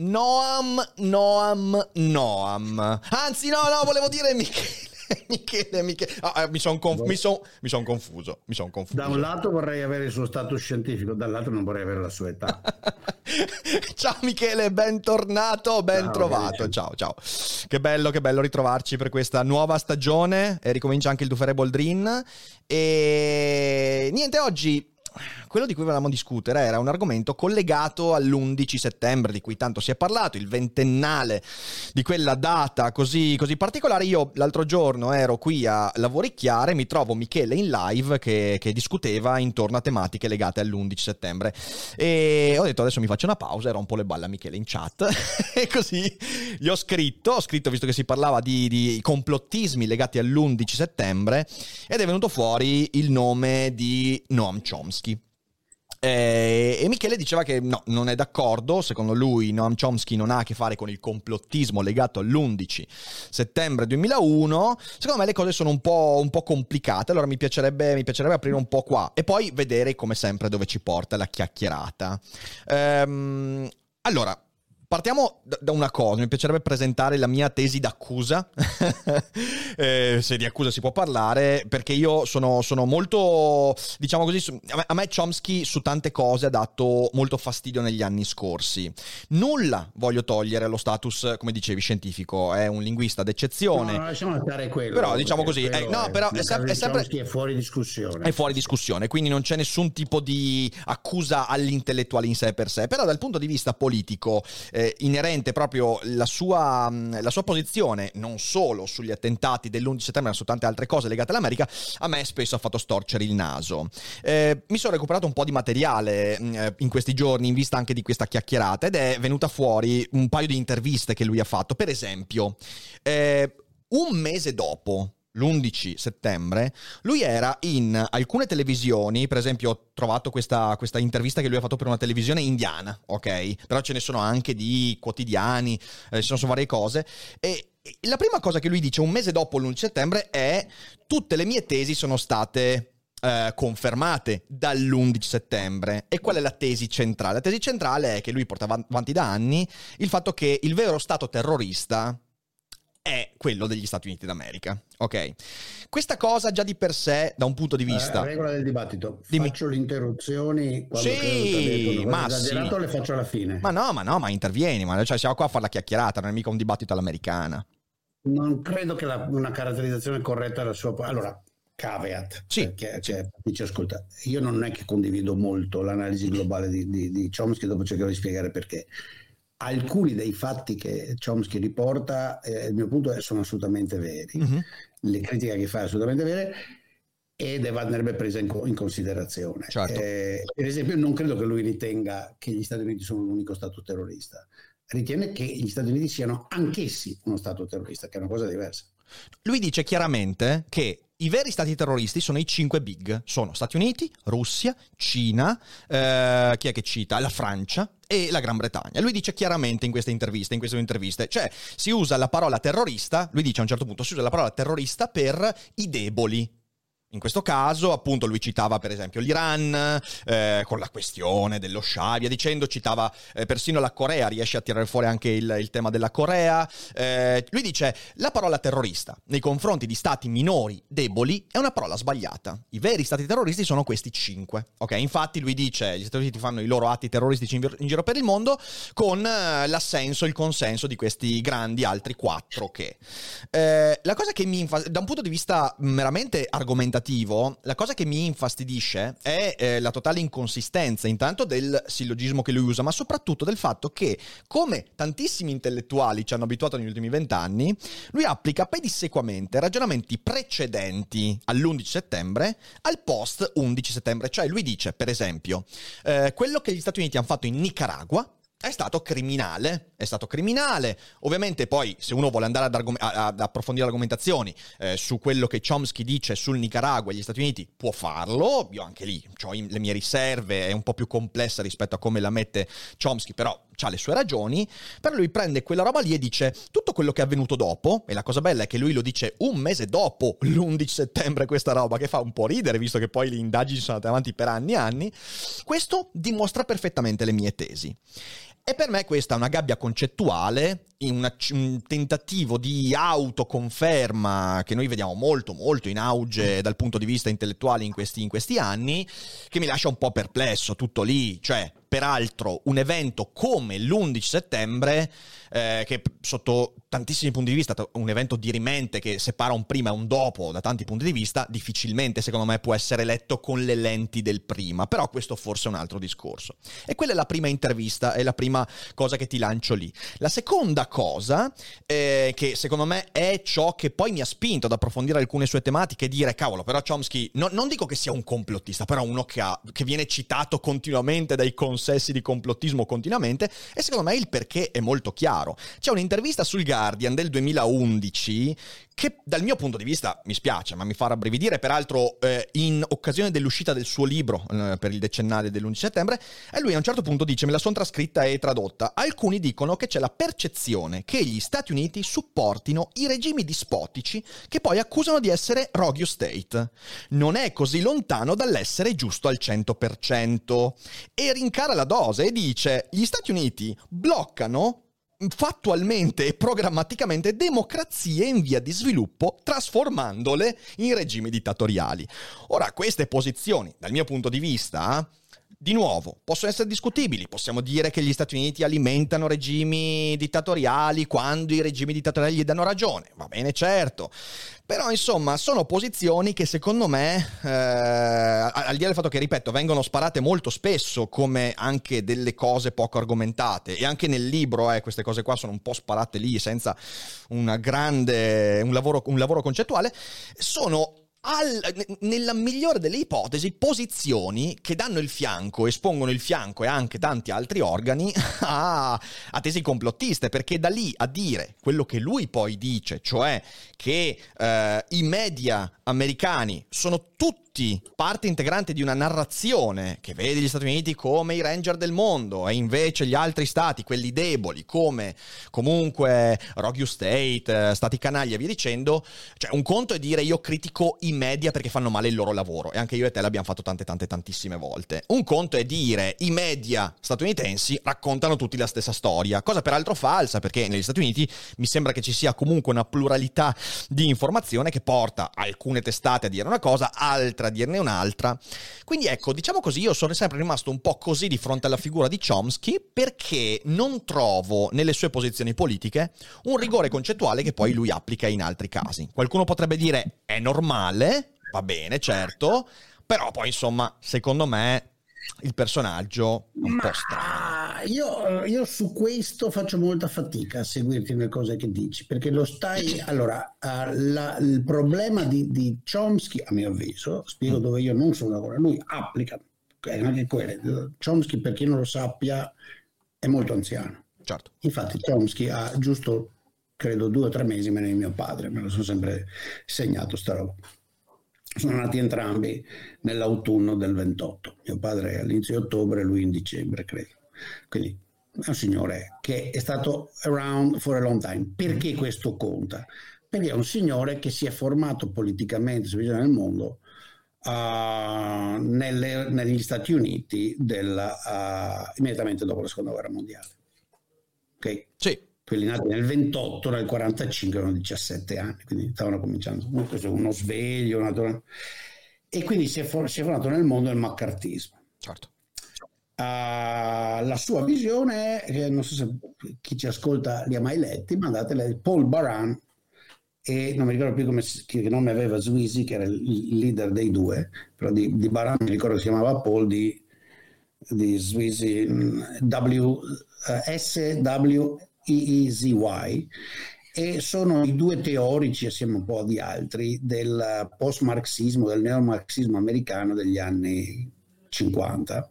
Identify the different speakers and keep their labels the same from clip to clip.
Speaker 1: Noam, Noam, Noam. Anzi, no, no, volevo dire Michele. Michele, Michele. Ah, eh, mi sono conf- mi son, son confuso. Mi son confuso.
Speaker 2: Da un lato vorrei avere il suo status scientifico, dall'altro non vorrei avere la sua età.
Speaker 1: ciao Michele, bentornato, ben ciao, trovato. Ciao, ciao. Che bello, che bello ritrovarci per questa nuova stagione. E ricomincia anche il Dufere Boldrin. E niente, oggi quello di cui volevamo discutere era un argomento collegato all'11 settembre, di cui tanto si è parlato, il ventennale di quella data così, così particolare. Io l'altro giorno ero qui a Lavoricchiare, mi trovo Michele in live che, che discuteva intorno a tematiche legate all'11 settembre. E ho detto adesso mi faccio una pausa e rompo le balle a Michele in chat. e così gli ho scritto, ho scritto visto che si parlava di, di complottismi legati all'11 settembre, ed è venuto fuori il nome di Noam Chomsky. Eh, e Michele diceva che no, non è d'accordo, secondo lui Noam Chomsky non ha a che fare con il complottismo legato all'11 settembre 2001, secondo me le cose sono un po', un po complicate, allora mi piacerebbe, mi piacerebbe, aprire un po' qua e poi vedere come sempre dove ci porta la chiacchierata. Ehm, allora, Partiamo da una cosa, mi piacerebbe presentare la mia tesi d'accusa, eh, se di accusa si può parlare, perché io sono, sono molto, diciamo così, a me Chomsky su tante cose ha dato molto fastidio negli anni scorsi. Nulla voglio togliere lo status, come dicevi, scientifico, è un linguista d'eccezione.
Speaker 2: No, lasciamo stare quello.
Speaker 1: Però diciamo così, eh, no, però è,
Speaker 2: sem- è sempre... è fuori discussione.
Speaker 1: È fuori discussione, quindi non c'è nessun tipo di accusa all'intellettuale in sé per sé, però dal punto di vista politico eh, inerente proprio la sua, la sua, posizione, non solo sugli attentati dell'11 settembre, ma su tante altre cose legate all'America, a me spesso ha fatto storcere il naso. Eh, mi sono recuperato un po' di materiale eh, in questi giorni, in vista anche di questa chiacchierata, ed è venuta fuori un paio di interviste che lui ha fatto. Per esempio, eh, un mese dopo l'11 settembre, lui era in alcune televisioni, per esempio ho trovato questa, questa, intervista che lui ha fatto per una televisione indiana, ok? Però ce ne sono anche di quotidiani, eh, ci sono varie cose. E la prima cosa che lui dice un mese dopo l'11 settembre è tutte le mie tesi sono state eh, confermate dall'11 settembre. E qual è la tesi centrale? La tesi centrale è che lui portava avanti da anni il fatto che il vero stato terrorista è quello degli Stati Uniti d'America. Ok? Questa cosa già di per sé, da un punto di vista...
Speaker 2: La regola del dibattito. Dimmi. Faccio le interruzioni quando
Speaker 1: sì,
Speaker 2: ma sì. le faccio alla fine.
Speaker 1: Ma no, ma no, ma intervieni, ma cioè, siamo qua a fare la chiacchierata, non è mica un dibattito all'americana.
Speaker 2: Non credo che la, una caratterizzazione corretta della sua... Allora, caveat,
Speaker 1: sì,
Speaker 2: perché sì. Cioè, dice, ascolta, io non è che condivido molto l'analisi globale di, di, di Chomsky, dopo cercherò di spiegare perché alcuni dei fatti che Chomsky riporta, eh, il mio punto è sono assolutamente veri. Mm-hmm. Le critiche che fa assolutamente vere ed andrebbe presa in, in considerazione.
Speaker 1: Certo.
Speaker 2: Eh, per esempio, non credo che lui ritenga che gli Stati Uniti sono l'unico Stato terrorista. Ritiene che gli Stati Uniti siano anch'essi uno Stato terrorista, che è una cosa diversa.
Speaker 1: Lui dice chiaramente che i veri stati terroristi sono i cinque big, sono Stati Uniti, Russia, Cina, eh, chi è che cita? La Francia e la Gran Bretagna. Lui dice chiaramente in queste interviste, in queste interviste, cioè si usa la parola terrorista, lui dice a un certo punto, si usa la parola terrorista per i deboli, in questo caso, appunto, lui citava per esempio l'Iran eh, con la questione dello Shah, via dicendo, citava eh, persino la Corea, riesce a tirare fuori anche il, il tema della Corea. Eh, lui dice la parola terrorista nei confronti di stati minori, deboli, è una parola sbagliata. I veri stati terroristi sono questi cinque. Ok, infatti lui dice gli Stati Uniti fanno i loro atti terroristici in, in giro per il mondo con eh, l'assenso, il consenso di questi grandi altri quattro che. Eh, la cosa che mi infastidisce, da un punto di vista meramente argomentativo, interpretativo, la cosa che mi infastidisce è eh, la totale inconsistenza, intanto del sillogismo che lui usa, ma soprattutto del fatto che, come tantissimi intellettuali ci hanno abituato negli ultimi vent'anni, lui applica pedissequamente ragionamenti precedenti all'11 settembre al post 11 settembre. Cioè lui dice, per esempio, eh, quello che gli Stati Uniti hanno fatto in Nicaragua, è stato criminale, è stato criminale. Ovviamente poi se uno vuole andare ad, argom- ad approfondire argomentazioni eh, su quello che Chomsky dice sul Nicaragua e gli Stati Uniti può farlo, io anche lì ho le mie riserve, è un po' più complessa rispetto a come la mette Chomsky, però ha le sue ragioni, però lui prende quella roba lì e dice tutto quello che è avvenuto dopo, e la cosa bella è che lui lo dice un mese dopo l'11 settembre questa roba, che fa un po' ridere visto che poi le indagini sono andate avanti per anni e anni, questo dimostra perfettamente le mie tesi. E per me questa è una gabbia concettuale, una, un tentativo di autoconferma che noi vediamo molto molto in auge dal punto di vista intellettuale in questi, in questi anni, che mi lascia un po' perplesso, tutto lì, cioè peraltro un evento come l'11 settembre, eh, che sotto tantissimi punti di vista, un evento dirimente che separa un prima e un dopo da tanti punti di vista, difficilmente secondo me può essere letto con le lenti del prima, però questo forse è un altro discorso. E quella è la prima intervista, è la prima cosa che ti lancio lì. La seconda cosa, eh, che secondo me è ciò che poi mi ha spinto ad approfondire alcune sue tematiche e dire, cavolo, però Chomsky, no, non dico che sia un complottista, però uno che, ha, che viene citato continuamente dai consessi di complottismo continuamente, e secondo me il perché è molto chiaro. C'è un'intervista sul Guardian del 2011 che dal mio punto di vista mi spiace, ma mi fa rabbrividire, peraltro eh, in occasione dell'uscita del suo libro eh, per il decennale dell'11 settembre, e lui a un certo punto dice, me la sono trascritta e tradotta, alcuni dicono che c'è la percezione che gli Stati Uniti supportino i regimi dispotici che poi accusano di essere rogue state. Non è così lontano dall'essere giusto al 100%. E rincara la dose e dice, gli Stati Uniti bloccano fattualmente e programmaticamente democrazie in via di sviluppo, trasformandole in regimi dittatoriali. Ora, queste posizioni, dal mio punto di vista, di nuovo, possono essere discutibili. Possiamo dire che gli Stati Uniti alimentano regimi dittatoriali quando i regimi dittatoriali gli danno ragione. Va bene, certo. Però, insomma, sono posizioni che secondo me, eh, al di là del fatto che, ripeto, vengono sparate molto spesso come anche delle cose poco argomentate. E anche nel libro, eh, queste cose qua sono un po' sparate lì senza grande, un lavoro, un lavoro concettuale. Sono al, nella migliore delle ipotesi, posizioni che danno il fianco, espongono il fianco e anche tanti altri organi a, a, tesi complottiste, perché da lì a dire quello che lui poi dice, cioè che eh, i media americani sono tutti tutti parte integrante di una narrazione che vede gli Stati Uniti come i ranger del mondo e invece gli altri stati, quelli deboli, come comunque Rogue State, eh, stati canaglia e via dicendo, cioè un conto è dire io critico i media perché fanno male il loro lavoro e anche io e te l'abbiamo fatto tante tante tantissime volte. Un conto è dire i media statunitensi raccontano tutti la stessa storia, cosa peraltro falsa perché negli Stati Uniti mi sembra che ci sia comunque una pluralità di informazione che porta alcune testate a dire una cosa, altre a dirne un'altra. Quindi ecco, diciamo così, io sono sempre rimasto un po' così di fronte alla figura di Chomsky perché non trovo nelle sue posizioni politiche un rigore concettuale che poi lui applica in altri casi. Qualcuno potrebbe dire è normale, va bene, certo, però poi insomma, secondo me il personaggio è un Ma... po' strano.
Speaker 2: Io, io, su questo faccio molta fatica a seguirti nelle cose che dici, perché lo stai... Allora, la, il problema di, di, Chomsky, a mio avviso, spiego mm. dove io non sono d'accordo, lui applica, okay, anche quelle. Chomsky, per chi non lo sappia, è molto anziano.
Speaker 1: Certo.
Speaker 2: Infatti Chomsky ha giusto, credo, due o tre mesi meno di mio padre, me lo sono sempre segnato sta roba sono nati entrambi nell'autunno del 28. Mio padre all'inizio di ottobre, lui in dicembre, credo. Quindi è un signore che è stato around for a long time. Perché questo conta? Perché è un signore che si è formato politicamente nel mondo uh, nelle, negli Stati Uniti del, uh, immediatamente dopo la seconda guerra mondiale. Ok?
Speaker 1: Sì.
Speaker 2: Quelli nati nel 28, nel 45 erano 17 anni, quindi stavano cominciando. Uno sveglio, una... e quindi si è, for- si è formato nel mondo del maccartismo.
Speaker 1: Certo.
Speaker 2: Uh, la sua visione è, non so se chi ci ascolta li ha mai letti, ma andatele, Paul Baran e non mi ricordo più come, che nome aveva Sweezy, che era il leader dei due, però di, di Baran mi ricordo che si chiamava Paul, di, di Sweezy, W, S, W, E, E, e sono i due teorici, assieme un po' di altri, del post-marxismo, del neomarxismo americano degli anni 50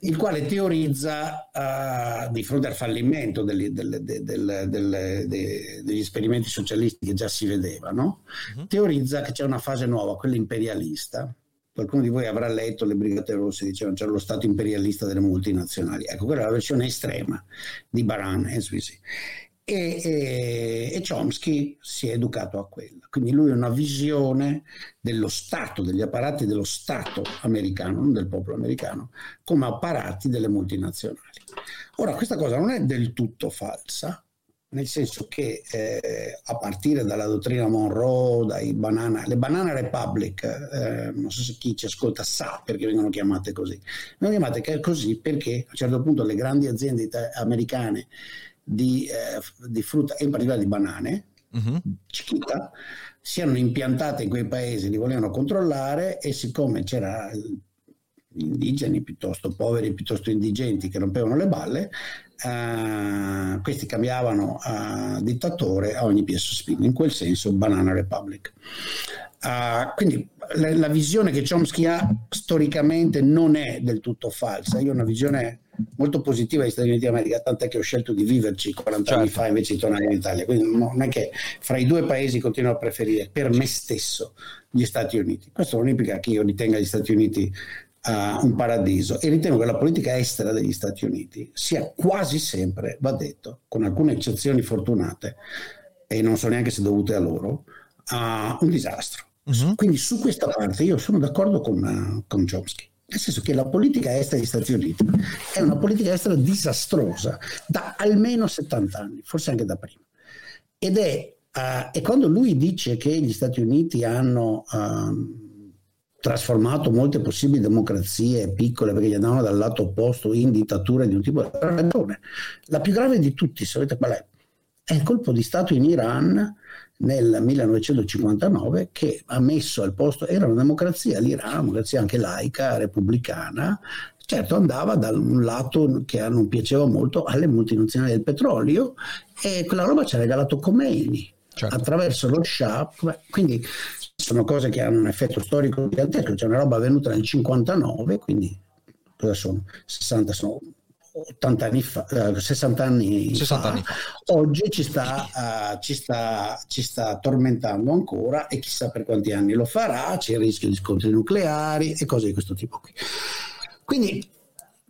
Speaker 2: il quale teorizza uh, di fronte al fallimento degli, delle, delle, delle, degli esperimenti socialisti che già si vedevano, uh-huh. teorizza che c'è una fase nuova, quella imperialista. Qualcuno di voi avrà letto le Brigate Rosse, dicevano c'è lo Stato imperialista delle multinazionali. Ecco, quella è la versione estrema di Baran e Swissi. e, e, e, Chomsky si è educato a quella. Quindi lui ha una visione dello Stato, degli apparati dello Stato americano, non del popolo americano, come apparati delle multinazionali. Ora, questa cosa non è del tutto falsa, nel senso che eh, a partire dalla dottrina Monroe, dai banana, le Banana Republic, eh, non so se chi ci ascolta sa perché vengono chiamate così, vengono chiamate così perché a un certo punto le grandi aziende americane di, eh, di frutta e in particolare di banane, uh-huh. Chiquita, si erano impiantate in quei paesi, li volevano controllare e siccome c'era indigeni piuttosto poveri, piuttosto indigenti che rompevano le balle, eh, questi cambiavano uh, dittatore a ogni pièce spin, in quel senso Banana Republic. Uh, quindi la, la, visione che Chomsky ha storicamente non è del tutto falsa, io ho una visione molto positiva degli Stati Uniti d'America, tant'è che ho scelto di viverci 40 certo. anni fa invece di tornare in Italia, quindi non è che fra i due paesi continuo a preferire per me stesso gli Stati Uniti. Questo non implica che io ritenga gli Stati Uniti uh, un paradiso e ritengo che la politica estera degli Stati Uniti sia quasi sempre, va detto, con alcune eccezioni fortunate, e non so neanche se dovute a loro, uh, un disastro. Uh-huh. Quindi su questa parte io sono d'accordo con, uh, con Chomsky nel senso che la politica estera degli Stati Uniti è una politica estera disastrosa da almeno 70 anni, forse anche da prima. Ed è, uh, e quando lui dice che gli Stati Uniti hanno uh, trasformato molte possibili democrazie piccole perché gli andavano dal lato opposto in dittature di un tipo ha ragione. La più grave di tutti, sapete qual è? È il colpo di Stato in Iran nel 1959 che ha messo al posto, era una democrazia, l'Iran, una democrazia anche laica, repubblicana, certo andava da un lato che non piaceva molto alle multinazionali del petrolio e quella roba ci ha regalato Khomeini certo. attraverso lo Shah, quindi sono cose che hanno un effetto storico gigantesco, c'è una roba avvenuta nel 59, quindi cosa sono? 60, sono 80 anni fa, eh, 60 anni 60 fa, anni fa. oggi ci sta, uh, ci, sta, ci sta tormentando ancora e chissà per quanti anni lo farà, c'è il rischio di scontri nucleari e cose di questo tipo qui. Quindi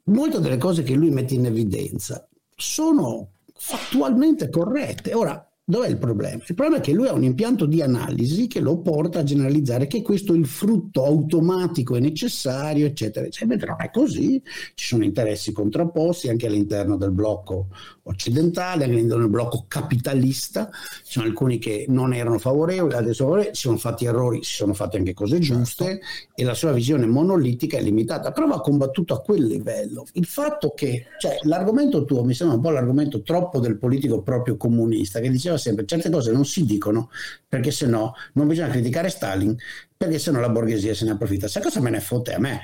Speaker 2: molte delle cose che lui mette in evidenza sono fattualmente corrette. Ora, Dov'è il problema? Il problema è che lui ha un impianto di analisi che lo porta a generalizzare che questo è il frutto automatico e necessario, eccetera, eccetera. Mentre non è così, ci sono interessi contrapposti anche all'interno del blocco occidentale, anche all'interno del blocco capitalista, ci sono alcuni che non erano favorevoli, adesso favorevoli, si sono fatti errori, si sono fatte anche cose certo. giuste e la sua visione monolitica è limitata, però va combattuto a quel livello. Il fatto che, cioè, l'argomento tuo mi sembra un po' l'argomento troppo del politico proprio comunista, che diceva sempre certe cose non si dicono perché se no non bisogna criticare Stalin perché se no la borghesia se ne approfitta. Sai cosa me ne fotte a me?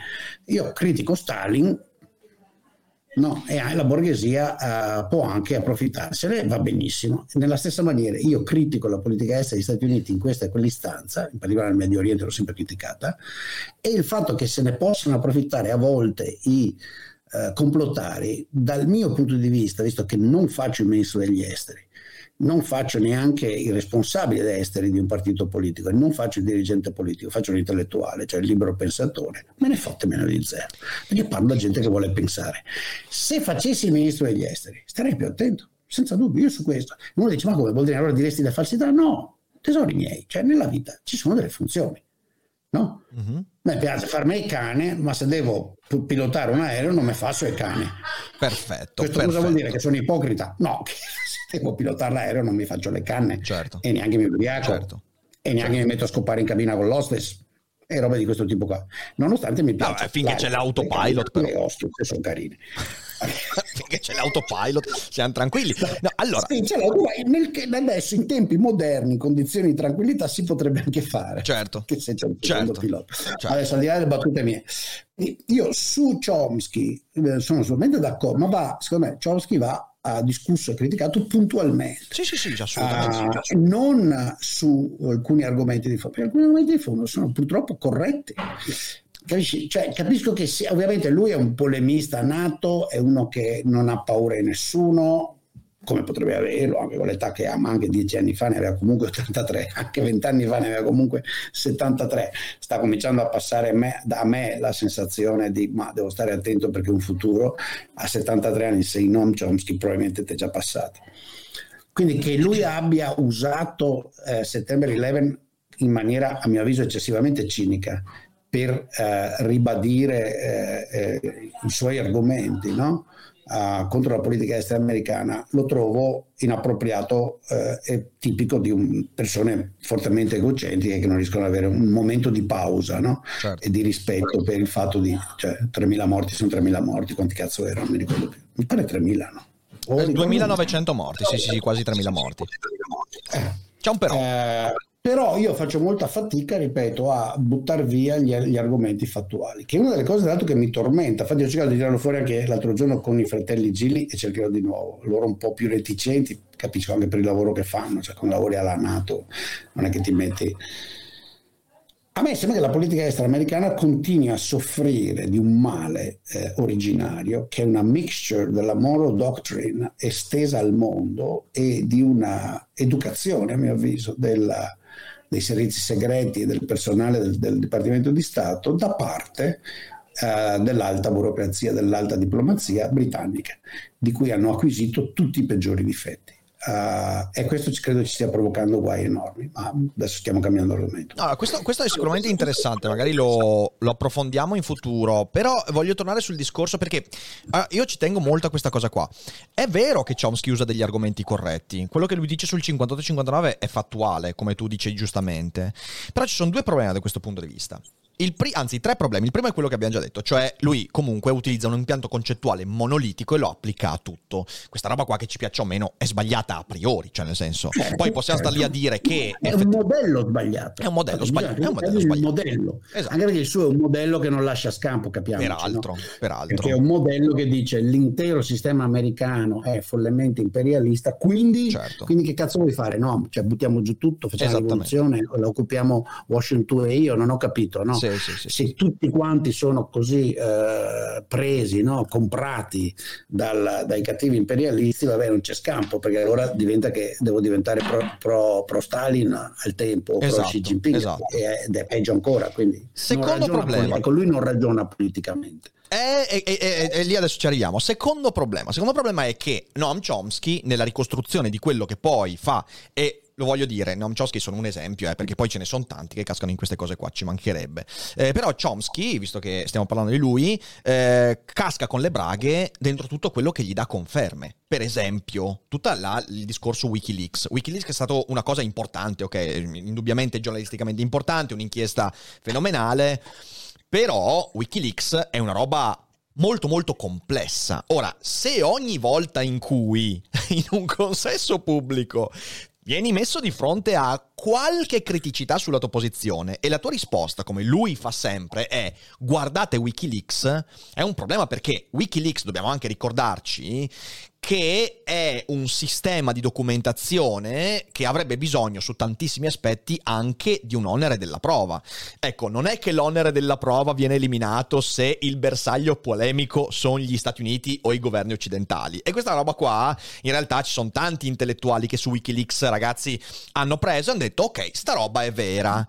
Speaker 2: Io critico Stalin No, e la borghesia uh, può anche approfittarsene, va benissimo. Nella stessa maniera io critico la politica estera degli Stati Uniti in questa e quell'istanza, in particolare nel Medio Oriente l'ho sempre criticata, e il fatto che se ne possano approfittare a volte i uh, complottari, dal mio punto di vista, visto che non faccio il ministro degli esteri, non faccio neanche il responsabile esteri di un partito politico, non faccio il dirigente politico, faccio l'intellettuale, cioè il libero pensatore, me ne fotte meno di zero, perché parlo a gente che vuole pensare. Se facessi il ministro degli esteri, starei più attento, senza dubbio, io su questo. Uno dice, ma come vuol dire allora diresti la falsità? No, tesori miei, cioè nella vita ci sono delle funzioni. No? Uh-huh. Mi piace farmi il cane, ma se devo pilotare un aereo non mi faccio il cane.
Speaker 1: Perfetto.
Speaker 2: Questo
Speaker 1: perfetto.
Speaker 2: cosa vuol dire? Che sono ipocrita? No, devo pilotare l'aereo non mi faccio le canne certo. e neanche mi ubriaco certo. e neanche certo. mi metto a scopare in cabina con l'hostess e robe di questo tipo qua nonostante mi piace
Speaker 1: no, finché c'è l'autopilot
Speaker 2: però. le hostess sono carine
Speaker 1: finché c'è l'autopilot siamo tranquilli no, allora
Speaker 2: sì, nel, adesso in tempi moderni in condizioni di tranquillità si potrebbe anche fare
Speaker 1: certo
Speaker 2: che se c'è un certo. pilota certo. adesso al di là delle battute mie io su Chomsky eh, sono assolutamente d'accordo ma va secondo me Chomsky va ha discusso e criticato puntualmente.
Speaker 1: Sì, sì, sì, assolutamente.
Speaker 2: Uh, non su alcuni argomenti di fondo, alcuni argomenti di fondo sono purtroppo corretti. Capisci? Cioè, capisco che sì, ovviamente lui è un polemista nato, è uno che non ha paura di nessuno, come potrebbe averlo anche con l'età che ha, ma anche dieci anni fa ne aveva comunque 83, anche vent'anni fa ne aveva comunque 73. Sta cominciando a passare me, da me la sensazione di ma devo stare attento perché un futuro a 73 anni sei non Chomsky probabilmente ti è già passato. Quindi che lui abbia usato eh, September 11 in maniera, a mio avviso, eccessivamente cinica per eh, ribadire eh, eh, i suoi argomenti no? Uh, contro la politica estera americana, lo trovo inappropriato eh, e tipico di un, persone fortemente egocentriche che non riescono ad avere un momento di pausa no? certo. e di rispetto per il fatto di cioè, 3.000 morti sono 3.000 morti, quanti cazzo erano? Mi ricordo più. Mi pare 3.000, no?
Speaker 1: O 2.900 morti, sì, sì, sì, quasi 3.000 morti. Eh. C'è un però.
Speaker 2: Eh, però io faccio molta fatica, ripeto, a buttare via gli, gli, argomenti fattuali, che è una delle cose che mi tormenta. Infatti ho cercato di tirarlo fuori anche l'altro giorno con i fratelli Gilli e cercherò di nuovo. Loro un po' più reticenti, capisco anche per il lavoro che fanno, cioè quando lavori alla Nato non è che ti metti a me sembra che la politica estera americana continui a soffrire di un male eh, originario che è una mixture della moral doctrine estesa al mondo e di una educazione, a mio avviso, della, dei servizi segreti e del personale del, del Dipartimento di Stato da parte eh, dell'alta burocrazia, dell'alta diplomazia britannica, di cui hanno acquisito tutti i peggiori difetti. Uh, e questo credo ci stia provocando guai enormi, ma adesso stiamo cambiando argomento.
Speaker 1: No, questo, questo, è sicuramente interessante, magari lo, lo, approfondiamo in futuro, però voglio tornare sul discorso perché uh, io ci tengo molto a questa cosa qua. È vero che Chomsky usa degli argomenti corretti, quello che lui dice sul 58-59 è fattuale, come tu dici giustamente, però ci sono due problemi da questo punto di vista. Pri- anzi, tre problemi. Il primo è quello che abbiamo già detto, cioè lui comunque utilizza un impianto concettuale monolitico e lo applica a tutto. Questa roba qua che ci piaccia o meno è sbagliata a priori, cioè nel senso. Certo, poi possiamo certo. star lì a dire che
Speaker 2: è effetti... un modello sbagliato.
Speaker 1: È un modello sbagliato. È un
Speaker 2: modello sbagliato. Modello. Esatto. Anche perché il suo è un modello che non lascia scampo, capiamo.
Speaker 1: Peraltro, no? peraltro.
Speaker 2: Perché è un modello che dice l'intero sistema americano è follemente imperialista, quindi, certo. quindi che cazzo vuoi fare? No, cioè buttiamo giù tutto, facciamo la rivoluzione, la occupiamo Washington e io, non ho capito, no? Sì, sì, sì. Se tutti quanti sono così eh, presi, no? comprati dal, dai cattivi imperialisti, vabbè non c'è scampo perché allora diventa che devo diventare pro, pro, pro Stalin al tempo, esatto, pro Xi Jinping esatto. ed è peggio ancora. Quindi
Speaker 1: Secondo problema.
Speaker 2: Ecco, lui non ragiona politicamente.
Speaker 1: E, e, e, e, lì adesso ci arriviamo. Secondo problema. Secondo problema è che Noam Chomsky, nella ricostruzione di quello che poi fa, e lo voglio dire, Noam Chomsky sono un esempio, eh, perché poi ce ne sono tanti che cascano in queste cose qua, ci mancherebbe. Eh, però Chomsky, visto che stiamo parlando di lui, eh, casca con le braghe dentro tutto quello che gli dà conferme. Per esempio, tutto il discorso Wikileaks. Wikileaks è stato una cosa importante, ok? Indubbiamente giornalisticamente importante, un'inchiesta fenomenale. Però Wikileaks è una roba molto molto complessa. Ora, se ogni volta in cui in un consesso pubblico vieni messo di fronte a qualche criticità sulla tua posizione e la tua risposta, come lui fa sempre, è guardate Wikileaks, è un problema perché Wikileaks, dobbiamo anche ricordarci, che è un sistema di documentazione che avrebbe bisogno su tantissimi aspetti anche di un onere della prova. Ecco, non è che l'onere della prova viene eliminato se il bersaglio polemico sono gli Stati Uniti o i governi occidentali. E questa roba qua, in realtà ci sono tanti intellettuali che su Wikileaks, ragazzi, hanno preso e hanno detto ok, sta roba è vera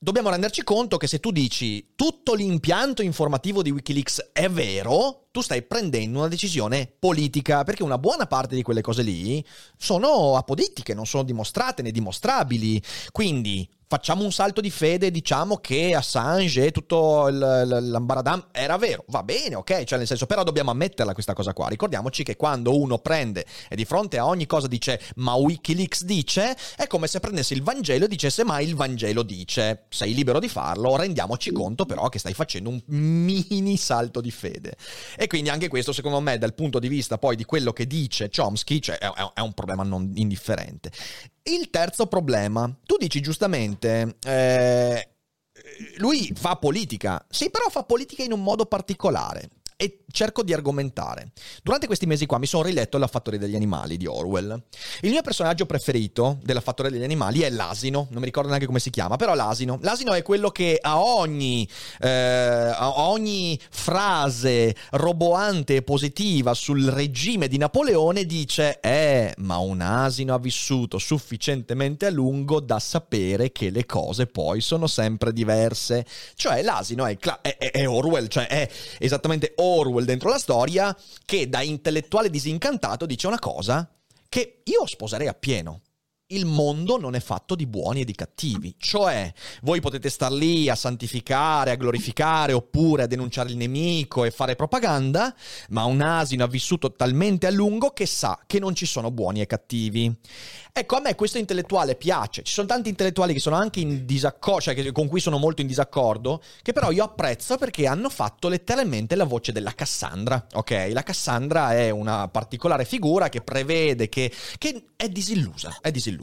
Speaker 1: dobbiamo renderci conto che se tu dici tutto l'impianto informativo di Wikileaks è vero, tu stai prendendo una decisione politica, perché una buona parte di quelle cose lì sono apodittiche, non sono dimostrate né dimostrabili. Quindi facciamo un salto di fede e diciamo che Assange e tutto l'ambaradam era vero. Va bene, ok, cioè nel senso, però dobbiamo ammetterla questa cosa qua. Ricordiamoci che quando uno prende e di fronte a ogni cosa dice ma Wikileaks dice, è come se prendesse il Vangelo e dicesse ma il Vangelo dice. Sei libero di farlo, rendiamoci conto però che stai facendo un mini salto di fede. E quindi anche questo, secondo me, dal punto di vista poi di quello che dice Chomsky, cioè è, è un problema non indifferente. Il terzo problema, tu dici giustamente, eh, lui fa politica, sì però fa politica in un modo particolare e cerco di argomentare. Durante questi mesi qua mi sono riletto La fattoria degli animali di Orwell. Il mio personaggio preferito della fattoria degli animali è l'asino, non mi ricordo neanche come si chiama, però l'asino. L'asino è quello che a ogni, eh, a ogni frase roboante e positiva sul regime di Napoleone dice eh, ma un asino ha vissuto sufficientemente a lungo da sapere che le cose poi sono sempre diverse. Cioè l'asino è, è, è Orwell, cioè è esattamente Orwell dentro la storia che da intellettuale disincantato dice una cosa che io sposerei appieno il mondo non è fatto di buoni e di cattivi. Cioè, voi potete star lì a santificare, a glorificare, oppure a denunciare il nemico e fare propaganda, ma un asino ha vissuto talmente a lungo che sa che non ci sono buoni e cattivi. Ecco, a me questo intellettuale piace. Ci sono tanti intellettuali che sono anche in disaccordo, cioè con cui sono molto in disaccordo, che però io apprezzo perché hanno fatto letteralmente la voce della Cassandra. Ok? La Cassandra è una particolare figura che prevede che, che è disillusa. È disillusa.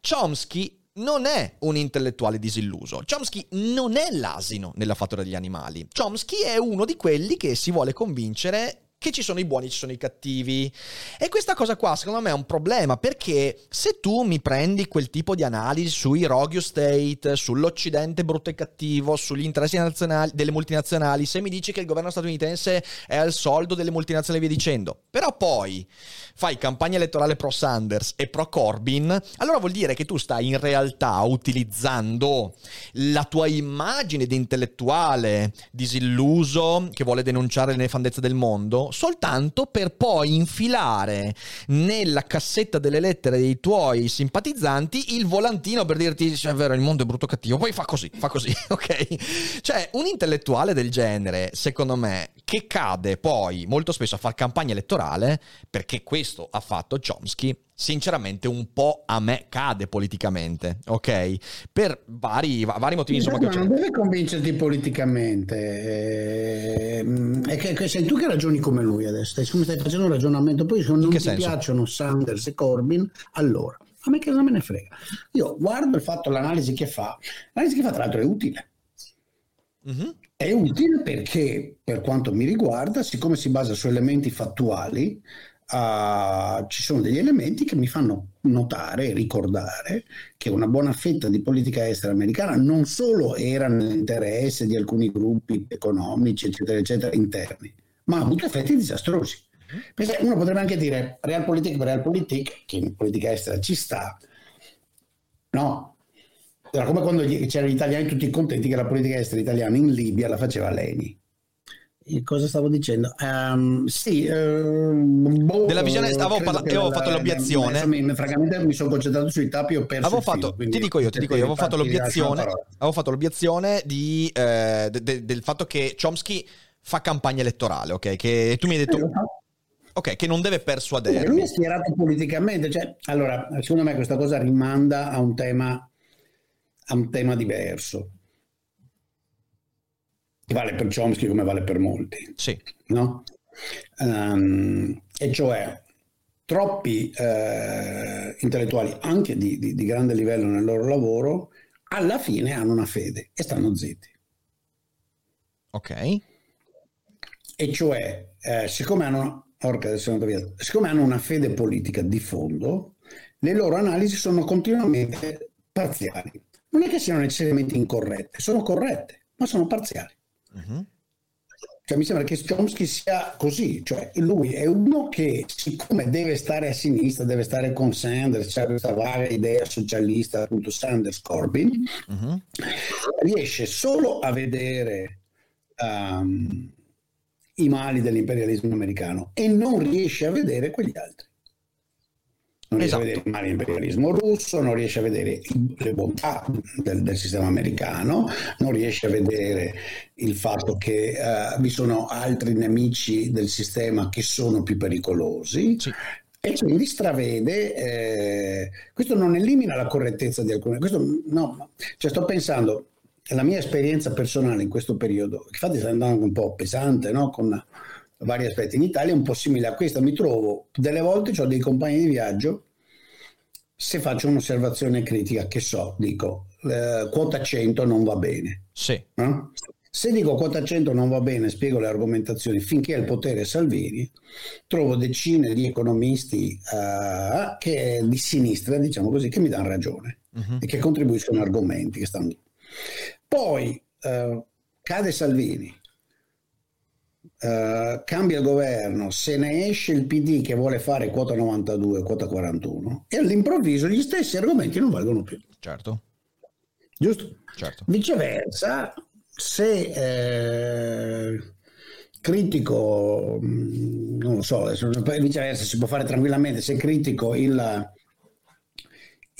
Speaker 1: Chomsky non è un intellettuale disilluso. Chomsky non è l'asino nella fattoria degli animali. Chomsky è uno di quelli che si vuole convincere che ci sono i buoni, ci sono i cattivi. E questa cosa qua secondo me è un problema perché se tu mi prendi quel tipo di analisi sui Rogio State, sull'Occidente brutto e cattivo, sugli interessi nazionali, delle multinazionali, se mi dici che il governo statunitense è al soldo delle multinazionali e via dicendo, però poi fai campagna elettorale pro Sanders e pro Corbyn, allora vuol dire che tu stai in realtà utilizzando la tua immagine di intellettuale disilluso che vuole denunciare le nefandezze del mondo soltanto per poi infilare nella cassetta delle lettere dei tuoi simpatizzanti il volantino per dirti cioè, è vero il mondo è brutto cattivo. Poi fa così fa così ok? Cioè un intellettuale del genere secondo me che cade poi molto spesso a fare campagna elettorale perché questo ha fatto Chomsky, sinceramente un po' a me cade politicamente, ok? Per vari, vari motivi.
Speaker 2: Insomma, ma non deve convincerti politicamente. Eh, è che, che sei tu che ragioni come lui adesso, stai, stai facendo un ragionamento, poi se non ti senso? piacciono Sanders e Corbyn, allora, a me che non me ne frega. Io guardo il fatto, l'analisi che fa, l'analisi che fa tra l'altro è utile. Mm-hmm. È utile perché, per quanto mi riguarda, siccome si basa su elementi fattuali, uh, ci sono degli elementi che mi fanno notare e ricordare che una buona fetta di politica estera americana non solo era nell'interesse di alcuni gruppi economici, eccetera, eccetera, interni, ma ha avuto effetti disastrosi. Perché uno potrebbe anche dire realpolitik, realpolitik, che in politica estera ci sta, no? Era come quando c'erano gli italiani tutti contenti che la politica estera italiana in Libia la faceva Leni cosa stavo dicendo? Um, sì, uh,
Speaker 1: boh, della visione avevo, parla- io avevo fatto l'obiezione.
Speaker 2: Mi, francamente mi sono concentrato sui tappi ho perso.
Speaker 1: Avevo fatto, filo, ti dico io, ti dico io, avevo fatto l'obiezione. Avevo fatto l'obiezione di, eh, de, de, del fatto che Chomsky fa campagna elettorale, ok? Che tu mi hai detto. Eh, ok, che non deve persuadere.
Speaker 2: Lui è schierato politicamente. Cioè, allora, secondo me questa cosa rimanda a un tema, a un tema diverso vale per Chomsky come vale per molti.
Speaker 1: Sì.
Speaker 2: No? Um, e cioè troppi eh, intellettuali, anche di, di, di, grande livello nel loro lavoro, alla fine hanno una fede e stanno zitti.
Speaker 1: Ok.
Speaker 2: E cioè, eh, siccome, hanno, orca, via, siccome hanno una fede politica di fondo, le loro analisi sono continuamente parziali. Non è che siano necessariamente incorrette, sono corrette, ma sono parziali. Uh-huh. Cioè, mi sembra che Chomsky sia così, cioè lui è uno che siccome deve stare a sinistra, deve stare con Sanders, c'è questa vaga idea socialista, appunto Sanders Corbyn, uh-huh. riesce solo a vedere um, i mali dell'imperialismo americano e non riesce a vedere quegli altri non riesce esatto. a vedere il male imperialismo russo, non riesce a vedere le bontà del, del, sistema americano, non riesce a vedere il fatto che uh, vi sono altri nemici del sistema che sono più pericolosi. Sì. E quindi stravede, eh, questo non elimina la correttezza di alcune, questo no, cioè sto pensando, la mia esperienza personale in questo periodo, infatti sta andando un po' pesante, no? con vari aspetti. In Italia è un po' simile a questo, mi trovo delle volte ho dei compagni di viaggio, se faccio un'osservazione critica, che so, dico eh, quota 100 non va bene.
Speaker 1: Sì.
Speaker 2: No? Se dico quota 100 non va bene, spiego le argomentazioni, finché al potere Salvini, trovo decine di economisti uh, che, di sinistra, diciamo così, che mi danno ragione uh-huh. e che contribuiscono a argomenti che stanno... Poi uh, cade Salvini, Uh, cambia il governo, se ne esce il PD che vuole fare quota 92, quota 41 e all'improvviso gli stessi argomenti non valgono più.
Speaker 1: Certo.
Speaker 2: Giusto?
Speaker 1: Certo.
Speaker 2: Viceversa, se eh, critico, mm, non lo so, viceversa si può fare tranquillamente, se critico il,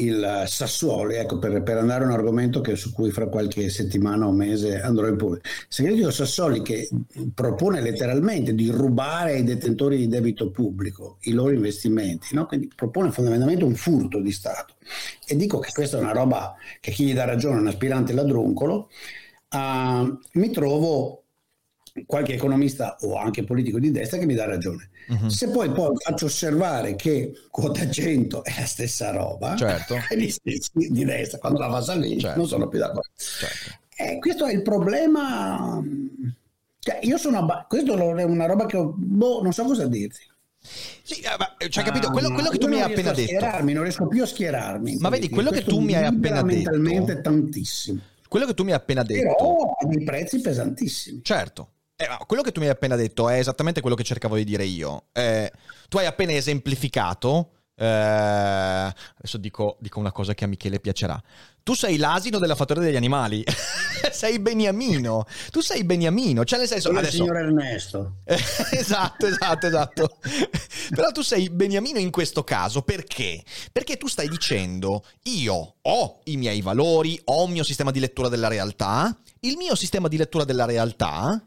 Speaker 2: il Sassuoli, ecco, per, per, andare a un argomento che, su cui fra qualche settimana o mese andrò in pubblico. Se critico Sassoli che propone letteralmente di rubare ai detentori di debito pubblico i loro investimenti, no? quindi propone fondamentalmente un furto di Stato. E dico che questa è una roba che chi gli dà ragione è un aspirante ladruncolo, uh, mi trovo qualche economista o anche politico di destra che mi dà ragione. Uh-huh. Se poi, poi faccio osservare che quota 100 è la stessa roba,
Speaker 1: certo.
Speaker 2: gli stessi di destra, quando la fa Salvini, certo. non sono più d'accordo. Certo. Eh, questo è il problema. Cioè, io sono. Abba- questo è una roba che ho, boh, non so cosa dirti.
Speaker 1: Sì, eh, cioè, capito? Quello, quello che tu mi hai appena detto.
Speaker 2: Non riesco più a schierarmi.
Speaker 1: Ma vedi, quello che tu mi hai appena detto.
Speaker 2: mentalmente tantissimo.
Speaker 1: Quello che tu mi hai appena detto.
Speaker 2: Però ha dei prezzi pesantissimi.
Speaker 1: Certo. Eh, quello che tu mi hai appena detto è esattamente quello che cercavo di dire io. Eh, tu hai appena esemplificato. Eh, adesso dico, dico, una cosa che a Michele piacerà. Tu sei l'asino della fattoria degli animali. sei Beniamino. Tu sei Beniamino. Cioè, nel senso.
Speaker 2: Adesso... il signor Ernesto.
Speaker 1: esatto, esatto, esatto. Però tu sei Beniamino in questo caso perché? Perché tu stai dicendo: io ho i miei valori, ho un mio sistema di lettura della realtà. Il mio sistema di lettura della realtà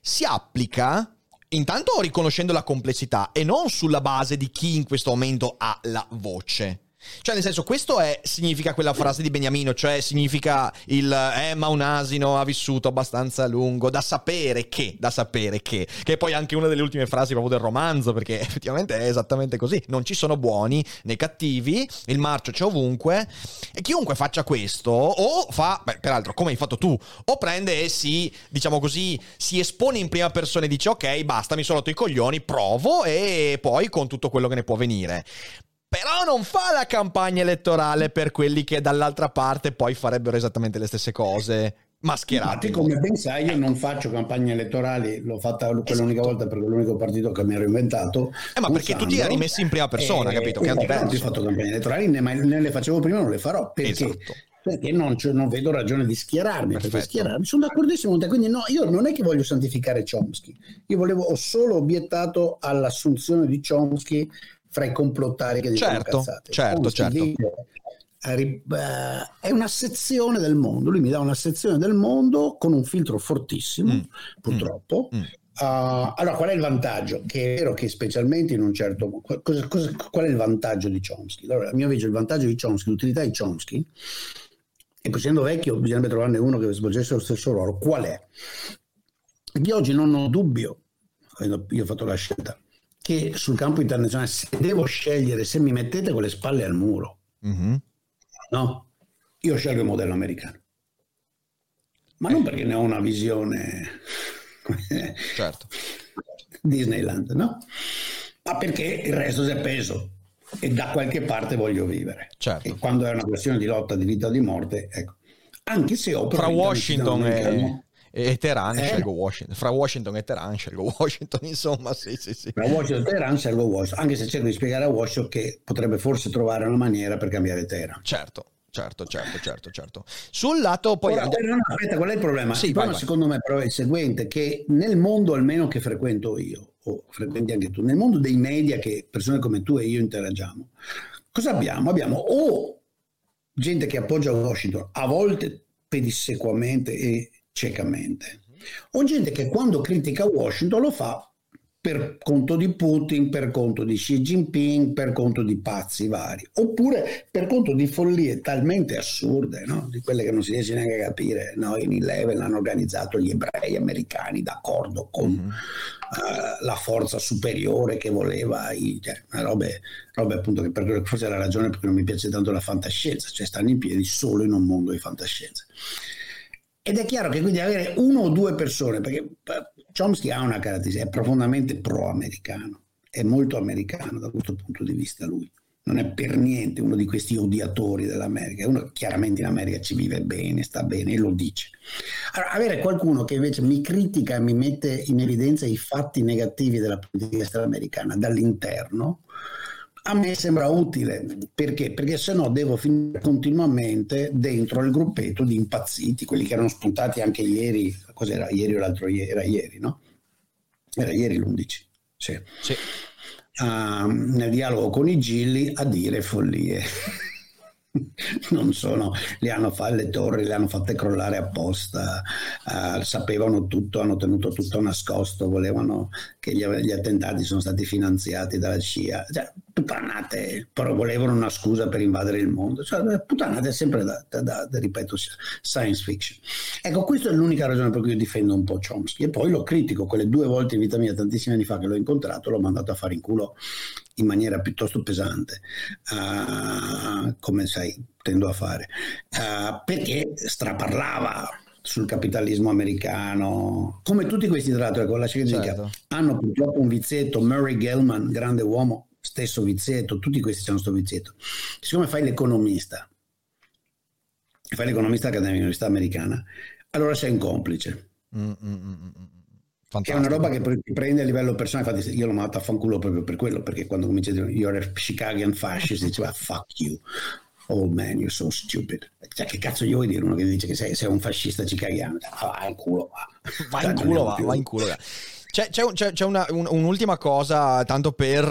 Speaker 1: si applica intanto riconoscendo la complessità e non sulla base di chi in questo momento ha la voce. Cioè, nel senso, questo è, significa quella frase di Beniamino, cioè significa il eh, ma un asino ha vissuto abbastanza a lungo, da sapere che, da sapere che, che è poi anche una delle ultime frasi proprio del romanzo, perché effettivamente è esattamente così. Non ci sono buoni né cattivi, il marcio c'è ovunque, e chiunque faccia questo, o fa, beh, peraltro, come hai fatto tu, o prende e si, diciamo così, si espone in prima persona e dice ok, basta, mi sono rotto i coglioni, provo e poi con tutto quello che ne può venire. Però non fa la campagna elettorale per quelli che dall'altra parte poi farebbero esattamente le stesse cose mascherati.
Speaker 2: Infatti, come ben sai, io non faccio campagne elettorali, l'ho fatta quell'unica esatto. volta perché è l'unico partito che mi ero inventato.
Speaker 1: Eh, ma perché tu ti eri messo in prima persona,
Speaker 2: eh,
Speaker 1: capito? Che
Speaker 2: eh, non ho fatto campagne elettorali, né, né, le facevo prima, non le farò. Perché? Esatto. Perché non, cioè, non, vedo ragione di schierarmi, Perfetto. perché schierarmi sono d'accordissimo con te. Quindi, no, io non è che voglio santificare Chomsky, io volevo, ho solo obiettato all'assunzione di Chomsky fra i complottari che dicono
Speaker 1: certo, cazzate. Certo, certo. Dice,
Speaker 2: eh, è una sezione del mondo, lui mi dà una sezione del mondo con un filtro fortissimo, mm. purtroppo. Mm. Uh, allora, qual è il vantaggio? Che è vero che specialmente in un certo... Cosa, cosa, qual è il vantaggio di Chomsky? Allora, a mio avviso il vantaggio di Chomsky, l'utilità di Chomsky, e essendo vecchio bisognerebbe trovarne uno che svolgesse lo stesso ruolo, qual è? Io oggi non ho dubbio, io ho fatto la scelta, che sul campo internazionale, se devo scegliere, se mi mettete con le spalle al muro, mm-hmm. no? Io scelgo il modello americano. Ma non perché ne ho una visione
Speaker 1: certo.
Speaker 2: Disneyland, no? Ma perché il resto si è peso e da qualche parte voglio vivere.
Speaker 1: Certo.
Speaker 2: E quando è una questione di lotta di vita o di morte, ecco. Anche se ho
Speaker 1: Fra Washington e e Teheran eh. scelgo Washington. Fra Washington e Teheran scelgo Washington, insomma, sì, sì, sì.
Speaker 2: Fra Washington e Teheran scelgo Washington, anche se cerco di spiegare a Washington che potrebbe forse trovare una maniera per cambiare Teheran.
Speaker 1: Certo. Certo, certo, certo, certo. Sul lato poi...
Speaker 2: Ora, no, aspetta, qual è il problema? Sì, il problema vai, secondo vai. me però è il seguente, che nel mondo almeno che frequento io, o frequenti anche tu, nel mondo dei media che persone come tu e io interagiamo, cosa abbiamo? Abbiamo o gente che appoggia Washington, a volte pedissequamente e ciecamente. O gente che quando critica Washington lo fa per conto di Putin, per conto di Xi Jinping, per conto di pazzi vari, oppure per conto di follie talmente assurde, no? di quelle che non si riesce neanche a capire. No? In Eleven hanno organizzato gli ebrei americani d'accordo con uh, la forza superiore che voleva, i, cioè, robe, robe appunto che per, forse è la ragione per cui non mi piace tanto la fantascienza, cioè stanno in piedi solo in un mondo di fantascienza. Ed è chiaro che quindi avere uno o due persone, perché eh, Chomsky ha una caratteristica, è profondamente pro-americano, è molto americano da questo punto di vista lui. Non è per niente uno di questi odiatori dell'America, uno chiaramente in America ci vive bene, sta bene e lo dice. Allora, avere qualcuno che invece mi critica e mi mette in evidenza i fatti negativi della politica estera americana dall'interno, a me sembra utile perché? Perché se no devo finire continuamente dentro il gruppetto di impazziti, quelli che erano spuntati anche ieri, cos'era ieri o l'altro ieri, era ieri, no? Era ieri l'11. Sì. sì. Uh, nel dialogo con i Gilli a dire follie. non sono, le hanno fatte le torri, le hanno fatte crollare apposta, uh, sapevano tutto, hanno tenuto tutto nascosto, volevano che gli, gli attentati sono stati finanziati dalla CIA, cioè, puttanate, però volevano una scusa per invadere il mondo, cioè, puttanate sempre da, da, da, da, ripeto, science fiction. Ecco, questa è l'unica ragione per cui io difendo un po' Chomsky. E poi lo critico, quelle due volte in vita mia, tantissimi anni fa che l'ho incontrato, l'ho mandato a fare in culo in maniera piuttosto pesante, uh, come sai, tendo a fare, uh, perché straparlava sul capitalismo americano, come tutti questi tra l'altro, con la certo. hanno purtroppo un vizietto, Murray Gell-Mann, grande uomo, stesso vizietto, tutti questi hanno questo vizietto. Siccome fai l'economista, fai l'economista all'Università americana, allora sei un complice. Mm, mm, mm, mm, mm. Fantastico. È una roba che ti prende a livello personale, infatti io l'ho mandato a fanculo proprio per quello, perché quando comincia a dire you're a Chicagoan fascist, diceva fuck you, old man, you're so stupid. Cioè che cazzo gli vuoi dire uno che dice che sei, sei un fascista chicagiano? Va in culo, va.
Speaker 1: Va in culo, va, va in culo. Va. C'è, c'è, c'è una, un, un'ultima cosa, tanto per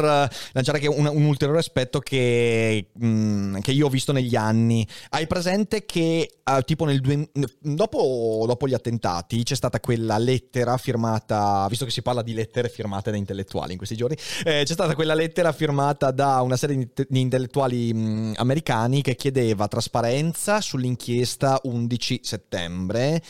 Speaker 1: lanciare un, un ulteriore aspetto che, mh, mm, che, io ho visto negli anni. Hai presente che uh, tipo nel due, dopo, dopo, gli attentati c'è stata quella lettera firmata, visto che si parla di lettere firmate da intellettuali in questi giorni, eh, c'è stata quella lettera firmata da una serie di, intellettuali mh, mm, americani che chiedeva trasparenza sull'inchiesta 11 settembre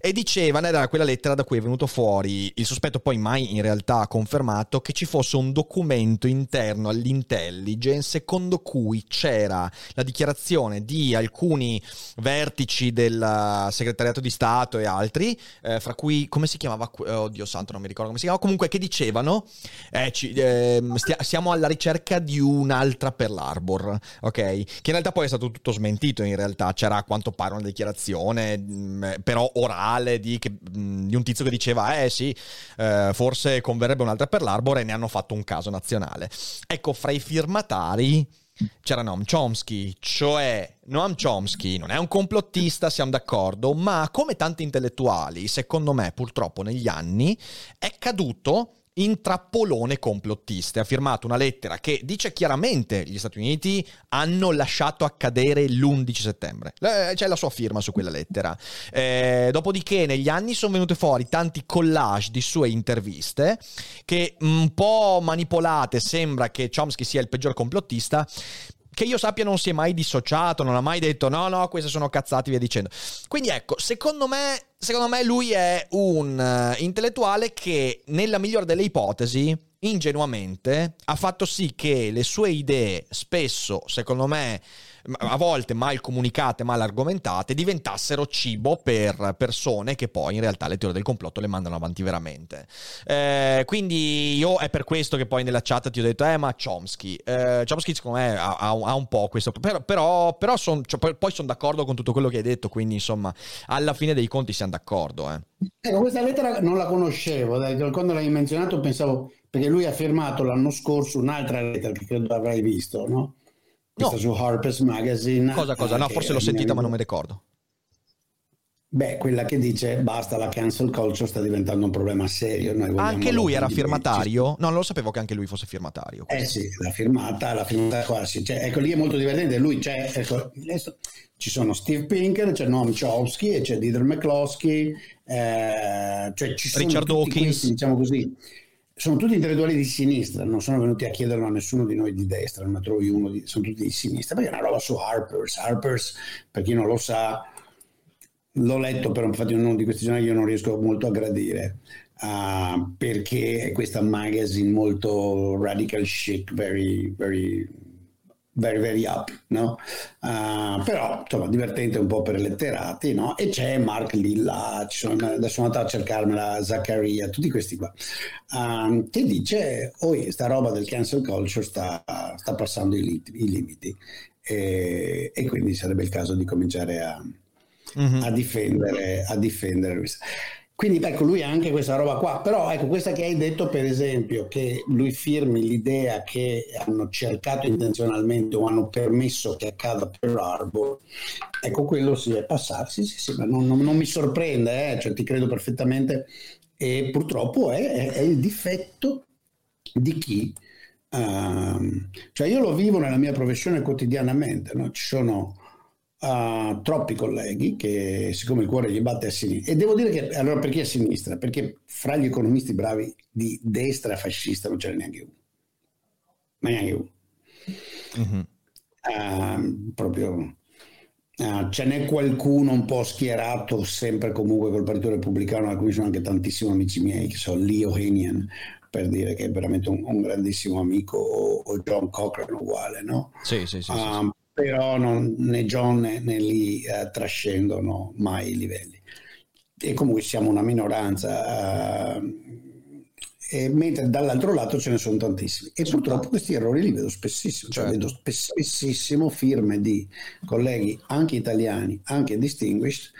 Speaker 1: e diceva, era quella lettera da cui è venuto fuori il sospetto poi mai in realtà confermato che ci fosse un documento interno all'intelligence secondo cui c'era la dichiarazione di alcuni vertici del segretariato di Stato e altri, eh, fra cui, come si chiamava? Oddio santo, non mi ricordo come si chiamava, comunque che dicevano, eh, ci, eh, stia, siamo alla ricerca di un'altra per l'Arbor, ok? Che in realtà poi è stato tutto smentito in realtà, c'era a quanto pare una dichiarazione, mh, mm, però orale, di, che, mh, mm, di, un tizio che diceva, eh sì, eh, forse converrebbe un'altra per l'Arbor e ne hanno fatto un caso nazionale. Ecco, fra i firmatari c'era Noam Chomsky, cioè Noam Chomsky non è un complottista, siamo d'accordo, ma come tanti intellettuali, secondo me purtroppo negli anni, è caduto in trappolone complottista. Ha firmato una lettera che dice chiaramente gli Stati Uniti hanno lasciato accadere l'11 settembre. C'è la sua firma su quella lettera. Eh, dopodiché negli anni sono venute fuori tanti collage di sue interviste che un po' manipolate sembra che Chomsky sia il peggior complottista, che io sappia non si è mai dissociato, non ha mai detto no, no, queste sono cazzate, via dicendo. Quindi ecco, secondo me, secondo me lui è un uh, intellettuale che nella migliore delle ipotesi, ingenuamente, ha fatto sì che le sue idee spesso, secondo me, a volte mal comunicate, mal argomentate, diventassero cibo per persone che poi in realtà le teorie del complotto le mandano avanti veramente. Eh, quindi io è per questo che poi nella chat ti ho detto, eh ma Chomsky, eh, Chomsky secondo me ha, ha, un po' questo, però, però, però son, cioè, poi sono d'accordo con tutto quello che hai detto, quindi insomma alla fine dei conti siamo d'accordo. Eh.
Speaker 2: Ecco, questa lettera non la conoscevo, quando l'hai menzionato pensavo, perché lui ha firmato l'anno scorso un'altra lettera che credo avrai visto, no?
Speaker 1: Questa no.
Speaker 2: su Harper's Magazine.
Speaker 1: Cosa, cosa? No, forse l'ho sentita ma non mi ricordo.
Speaker 2: Beh, quella che dice basta, la cancel culture sta diventando un problema serio.
Speaker 1: anche lui era firmatario? No, non lo sapevo che anche lui fosse firmatario.
Speaker 2: Eh sì, la firmata, la firmata quasi. Cioè, ecco, lì è molto divertente. Lui c'è, ecco, ci sono Steve Pinker, c'è Noam Chomsky e c'è Dieter McCloskey, eh, cioè ci sono
Speaker 1: Richard Dawkins. Questi,
Speaker 2: diciamo così sono tutti intellettuali di sinistra, non sono venuti a chiederlo a nessuno di noi di destra, non ne trovi uno, di, sono tutti di sinistra, perché è una roba su Harper's. Harper's, per chi non lo sa, l'ho letto, però infatti uno di questi giorni io non riesco molto a gradire, uh, perché è questa magazine molto radical chic, very, very very very up, no? Uh, però insomma divertente un po' per letterati, no? E c'è Mark Lilla, sono, adesso sono andato a cercarmela, Zaccaria, tutti questi qua, uh, che dice, oh, sta roba del cancel culture sta, sta passando i, lit- i limiti e, e, quindi sarebbe il caso di cominciare a, mm-hmm. a difendere, a difendere quindi ecco, lui ha anche questa roba qua, però ecco, questa che hai detto per esempio, che lui firmi l'idea che hanno cercato intenzionalmente o hanno permesso che accada per Arbor, ecco quello si è passato, sì sì sì, ma non, non, non mi sorprende, eh? cioè, ti credo perfettamente E purtroppo è, è il difetto di chi... Uh, cioè io lo vivo nella mia professione quotidianamente, no? ci sono uh, troppi colleghi che siccome il cuore gli batte a sinistra, e devo dire che allora perché a sinistra? Perché fra gli economisti bravi di destra fascista non c'era neanche uno, ma neanche uno. Mm-hmm. Uh, proprio Uh, ce n'è qualcuno un po' schierato sempre comunque col Partito Repubblicano, a cui sono anche tantissimi amici miei, che sono Leo Henian, per dire che è veramente un, un grandissimo amico, o, o, John Cochran uguale, no?
Speaker 1: Sì, sì, sì. Uh, sì,
Speaker 2: sì. Però non, né John né, né lì uh, trascendono mai i livelli. E comunque siamo una minoranza eh, mentre dall'altro lato ce ne sono tantissimi. E purtroppo questi errori li vedo spessissimo, cioè certo. vedo spessissimo firme di colleghi, anche italiani, anche distinguished,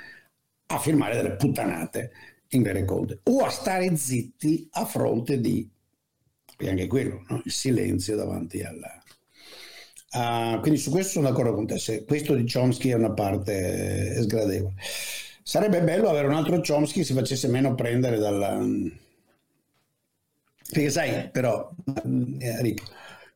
Speaker 2: a firmare delle puttanate in vere conte o a stare zitti a fronte di, e anche quello, no? il silenzio davanti alla... Uh, quindi su questo sono d'accordo con te, se questo di Chomsky è una parte sgradevole. Sarebbe bello avere un altro Chomsky che si facesse meno prendere dalla perché sai, però, Enrico, eh,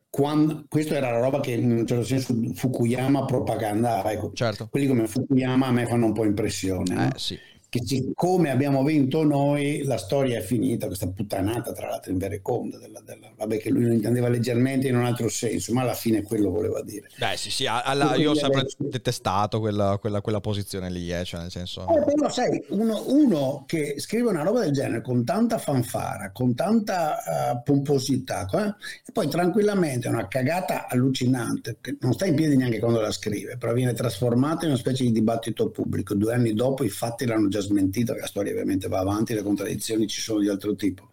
Speaker 2: quando, questo era la roba che in un certo senso Fukuyama propaganda, ecco, certo. quelli come Fukuyama a me fanno un po' impressione. Eh, no?
Speaker 1: sì
Speaker 2: che siccome abbiamo vinto noi, la storia è finita, questa puttanata tra l'altro in vere conte, della, della, vabbè che lui lo intendeva leggermente in un altro senso, ma alla fine quello voleva dire.
Speaker 1: Beh sì sì, alla, io ho sempre adesso... detestato quella, quella, quella, posizione lì, eh, cioè nel senso...
Speaker 2: Eh, però sai, uno, uno, che scrive una roba del genere con tanta fanfara, con tanta uh, pomposità, eh, e poi tranquillamente una cagata allucinante, che non sta in piedi neanche quando la scrive, però viene trasformata in una specie di dibattito pubblico, due anni dopo i fatti l'hanno già smentita, la storia ovviamente va avanti, le contraddizioni ci sono di altro tipo.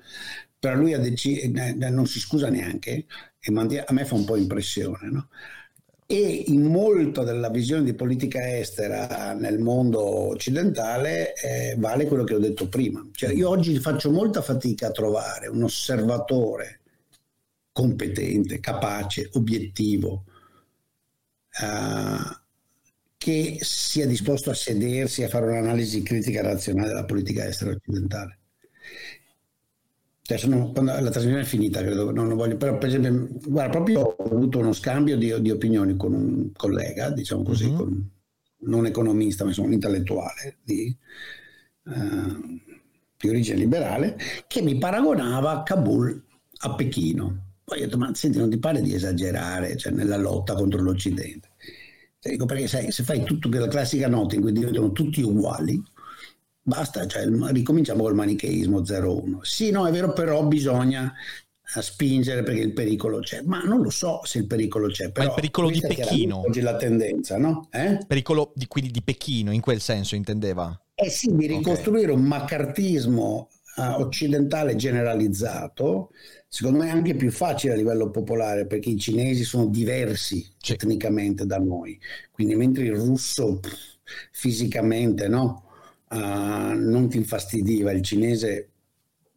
Speaker 2: Però lui ha deciso, non si scusa neanche e a me fa un po' impressione. No? E in molto della visione di politica estera nel mondo occidentale eh, vale quello che ho detto prima. Cioè, io oggi faccio molta fatica a trovare un osservatore competente, capace, obiettivo, uh, che sia disposto a sedersi e a fare un'analisi critica razionale della politica estera occidentale. Cioè, sono, quando la trasmissione è finita, credo, non lo voglio, però per esempio, guarda, proprio ho avuto uno scambio di, di opinioni con un collega, diciamo così, uh-huh. con, non economista, ma insomma un intellettuale di, uh, di origine liberale, che mi paragonava Kabul a Pechino. Poi ho detto, ma senti, non ti pare di esagerare cioè, nella lotta contro l'Occidente? Dico, perché sai, se fai tutto quella classica nota in cui diventano tutti uguali, basta, cioè, ricominciamo col manicheismo 0-1. Sì, no, è vero, però bisogna eh, spingere perché il pericolo c'è. Ma non lo so se il pericolo c'è. Però
Speaker 1: Ma il pericolo di Pechino.
Speaker 2: Oggi la tendenza, no?
Speaker 1: Eh? Pericolo di, quindi di Pechino, in quel senso intendeva?
Speaker 2: Eh sì, di ricostruire okay. un maccartismo uh, occidentale generalizzato secondo me è anche più facile a livello popolare perché i cinesi sono diversi sì. tecnicamente da noi, quindi mentre il russo pff, fisicamente no, uh, non ti infastidiva, il cinese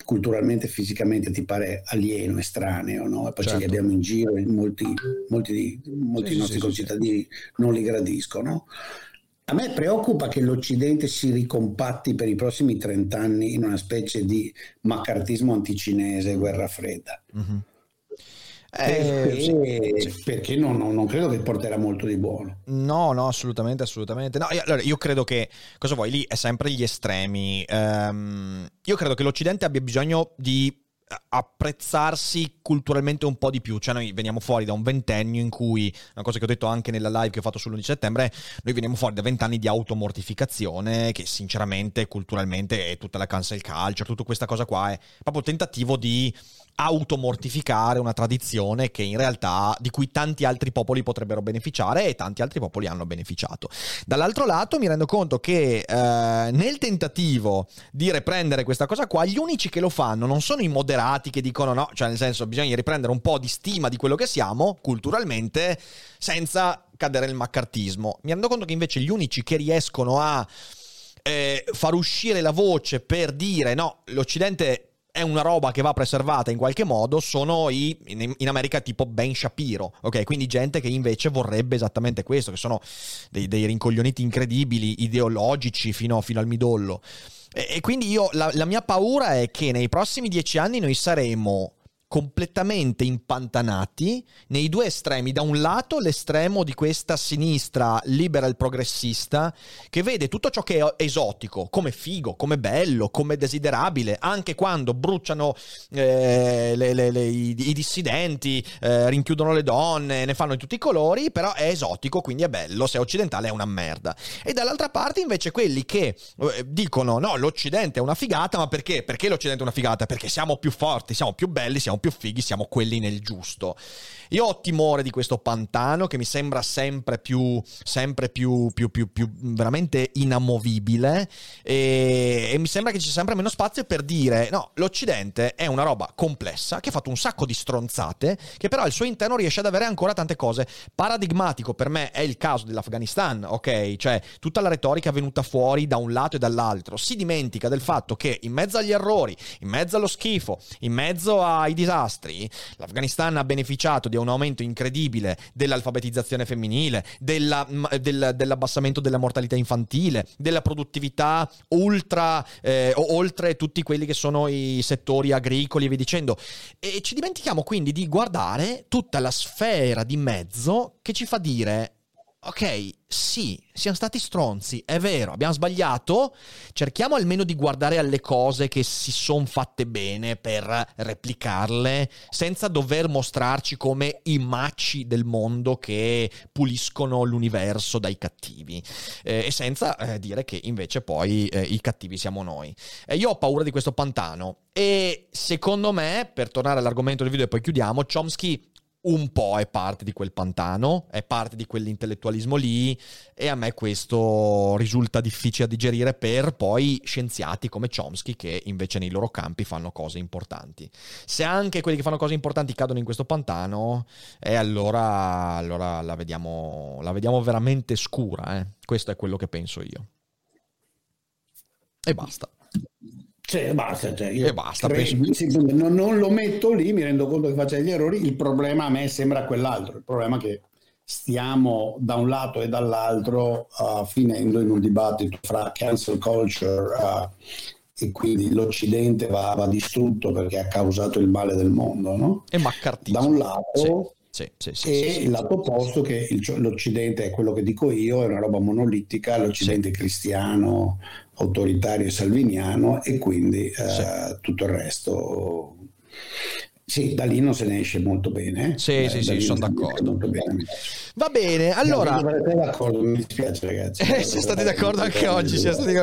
Speaker 2: culturalmente e fisicamente ti pare alieno, estraneo, no? e poi certo. ce li abbiamo in giro e molti, molti, molti sì, nostri sì, concittadini non li gradiscono. A me preoccupa che l'Occidente si ricompatti per i prossimi 30 anni in una specie di maccartismo anticinese, guerra fredda. Mm-hmm. Eh, sì, sì. Perché non, non, non, credo che porterà molto di buono.
Speaker 1: No, no, assolutamente, assolutamente. No, io, allora, io credo che, cosa vuoi, lì è sempre gli estremi. Um, io credo che l'Occidente abbia bisogno di apprezzarsi culturalmente un po' di più. Cioè, noi veniamo fuori da un ventennio in cui, una cosa che ho detto anche nella live che ho fatto sull'11 settembre, noi veniamo fuori da vent'anni di automortificazione, che sinceramente, culturalmente, è tutta la cancel culture, tutta questa cosa qua è proprio tentativo di automortificare una tradizione che in realtà di cui tanti altri popoli potrebbero beneficiare e tanti altri popoli hanno beneficiato. Dall'altro lato mi rendo conto che eh, nel tentativo di riprendere questa cosa qua, gli unici che lo fanno non sono i moderati che dicono no, cioè nel senso bisogna riprendere un po' di stima di quello che siamo culturalmente senza cadere nel maccartismo. Mi rendo conto che invece gli unici che riescono a eh, far uscire la voce per dire no, l'Occidente è una roba che va preservata in qualche modo, sono i, in, in, America tipo Ben Shapiro, ok? Quindi gente che invece vorrebbe esattamente questo, che sono dei, dei rincoglioniti incredibili, ideologici fino, fino al midollo. E, quindi io, la, la mia paura è che nei prossimi dieci anni noi saremo completamente impantanati nei due estremi. Da un lato l'estremo di questa sinistra liberal progressista che vede tutto ciò che è esotico come figo, come bello, come desiderabile, anche quando bruciano eh, le, le, le, i, i, dissidenti, eh, rinchiudono le donne, ne fanno di tutti i colori, però è esotico, quindi è bello, se è occidentale è una merda. E dall'altra parte invece quelli che eh, dicono no, l'Occidente è una figata, ma perché? Perché l'Occidente è una figata? Perché siamo più forti, siamo più belli, siamo più fighi, siamo quelli nel giusto. Io ho timore di questo pantano che mi sembra sempre più, sempre più, più, più, più veramente inamovibile e, e mi sembra che ci sia sempre meno spazio per dire no, l'Occidente è una roba complessa che ha fatto un sacco di stronzate che però al suo interno riesce ad avere ancora tante cose. Paradigmatico per me è il caso dell'Afghanistan, ok? Cioè tutta la retorica venuta fuori da un lato e dall'altro. Si dimentica del fatto che in mezzo agli errori, in mezzo allo schifo, in mezzo ai disastri, disastri, l'Afghanistan ha beneficiato di un aumento incredibile dell'alfabetizzazione femminile, della, del, dell'abbassamento della mortalità infantile, della produttività ultra, eh, oltre tutti quelli che sono i settori agricoli e via dicendo. E ci dimentichiamo quindi di guardare tutta la sfera di mezzo che ci fa dire ok, sì, siamo stati stronzi, è vero, abbiamo sbagliato, cerchiamo almeno di guardare alle cose che si sono fatte bene per replicarle, senza dover mostrarci come i macci del mondo che puliscono l'universo dai cattivi, eh, e senza eh, dire che invece poi eh, i cattivi siamo noi. io ho paura di questo pantano. E secondo me, per tornare all'argomento del video e poi chiudiamo, Chomsky un po' è parte di quel pantano, è parte di quell'intellettualismo lì e a me questo risulta difficile da digerire per poi scienziati come Chomsky che invece nei loro campi fanno cose importanti. Se anche quelli che fanno cose importanti cadono in questo pantano, eh, allora, allora la, vediamo, la, vediamo, veramente scura. Eh. Questo è quello che penso io. E basta.
Speaker 2: Cioè, basta, cioè
Speaker 1: e basta.
Speaker 2: Credo, non, non, lo metto lì, mi rendo conto che faccia degli errori. Il problema a me sembra quell'altro. Il problema è che stiamo da un lato e dall'altro uh, finendo in un dibattito fra cancel culture uh, e quindi l'Occidente va, va, distrutto perché ha causato il male del mondo. No?
Speaker 1: E maccartismo.
Speaker 2: Da un lato.
Speaker 1: Sì. Sì, sì,
Speaker 2: e il lato opposto che il, l'Occidente è quello che dico io, è una roba monolitica, l'Occidente cristiano, autoritario e salviniano e quindi eh, sì. tutto il resto sì, da lì non se ne esce molto bene.
Speaker 1: Sì,
Speaker 2: eh,
Speaker 1: sì, sì, sono d'accordo. Va bene, allora...
Speaker 2: D'accordo, mi dispiace ragazzi.
Speaker 1: Eh, siete stati d'accordo anche oggi. Stati...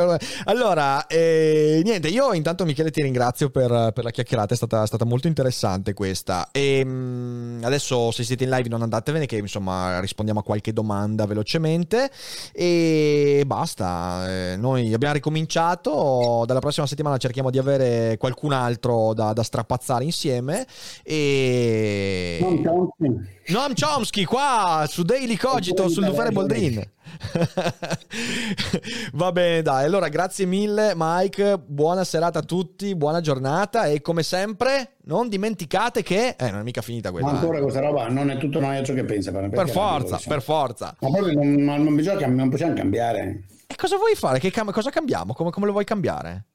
Speaker 1: Allora, eh, niente, io intanto Michele ti ringrazio per, per la chiacchierata, è stata, stata, molto interessante questa. E mh, mm, adesso se siete in live non andatevene che insomma rispondiamo a qualche domanda velocemente e basta. Eh, noi abbiamo ricominciato, dalla prossima settimana cerchiamo di avere qualcun altro da, da strapazzare insieme e... Noam Chomsky qua su Daily Cogito sul Dufare Boldrin. Va bene, dai. Allora, grazie mille, Mike. Buona serata a tutti, buona giornata. E come sempre, non dimenticate che. Eh, non è mica finita questa.
Speaker 2: Ma ancora eh. questa roba non è tutto non è ciò che pensa.
Speaker 1: Per, forza, per forza.
Speaker 2: Ma proprio non, non, bisogna, non possiamo cambiare.
Speaker 1: E cosa vuoi fare? Che cam- cosa cambiamo? Come, come, lo vuoi cambiare?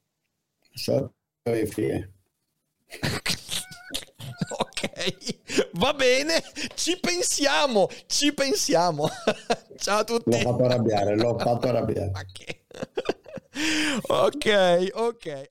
Speaker 2: So, fie.
Speaker 1: ok, va bene, ci pensiamo, ci pensiamo. Ciao a tutti.
Speaker 2: L'ho fatto arrabbiare, l'ho fatto arrabbiare.
Speaker 1: ok, ok.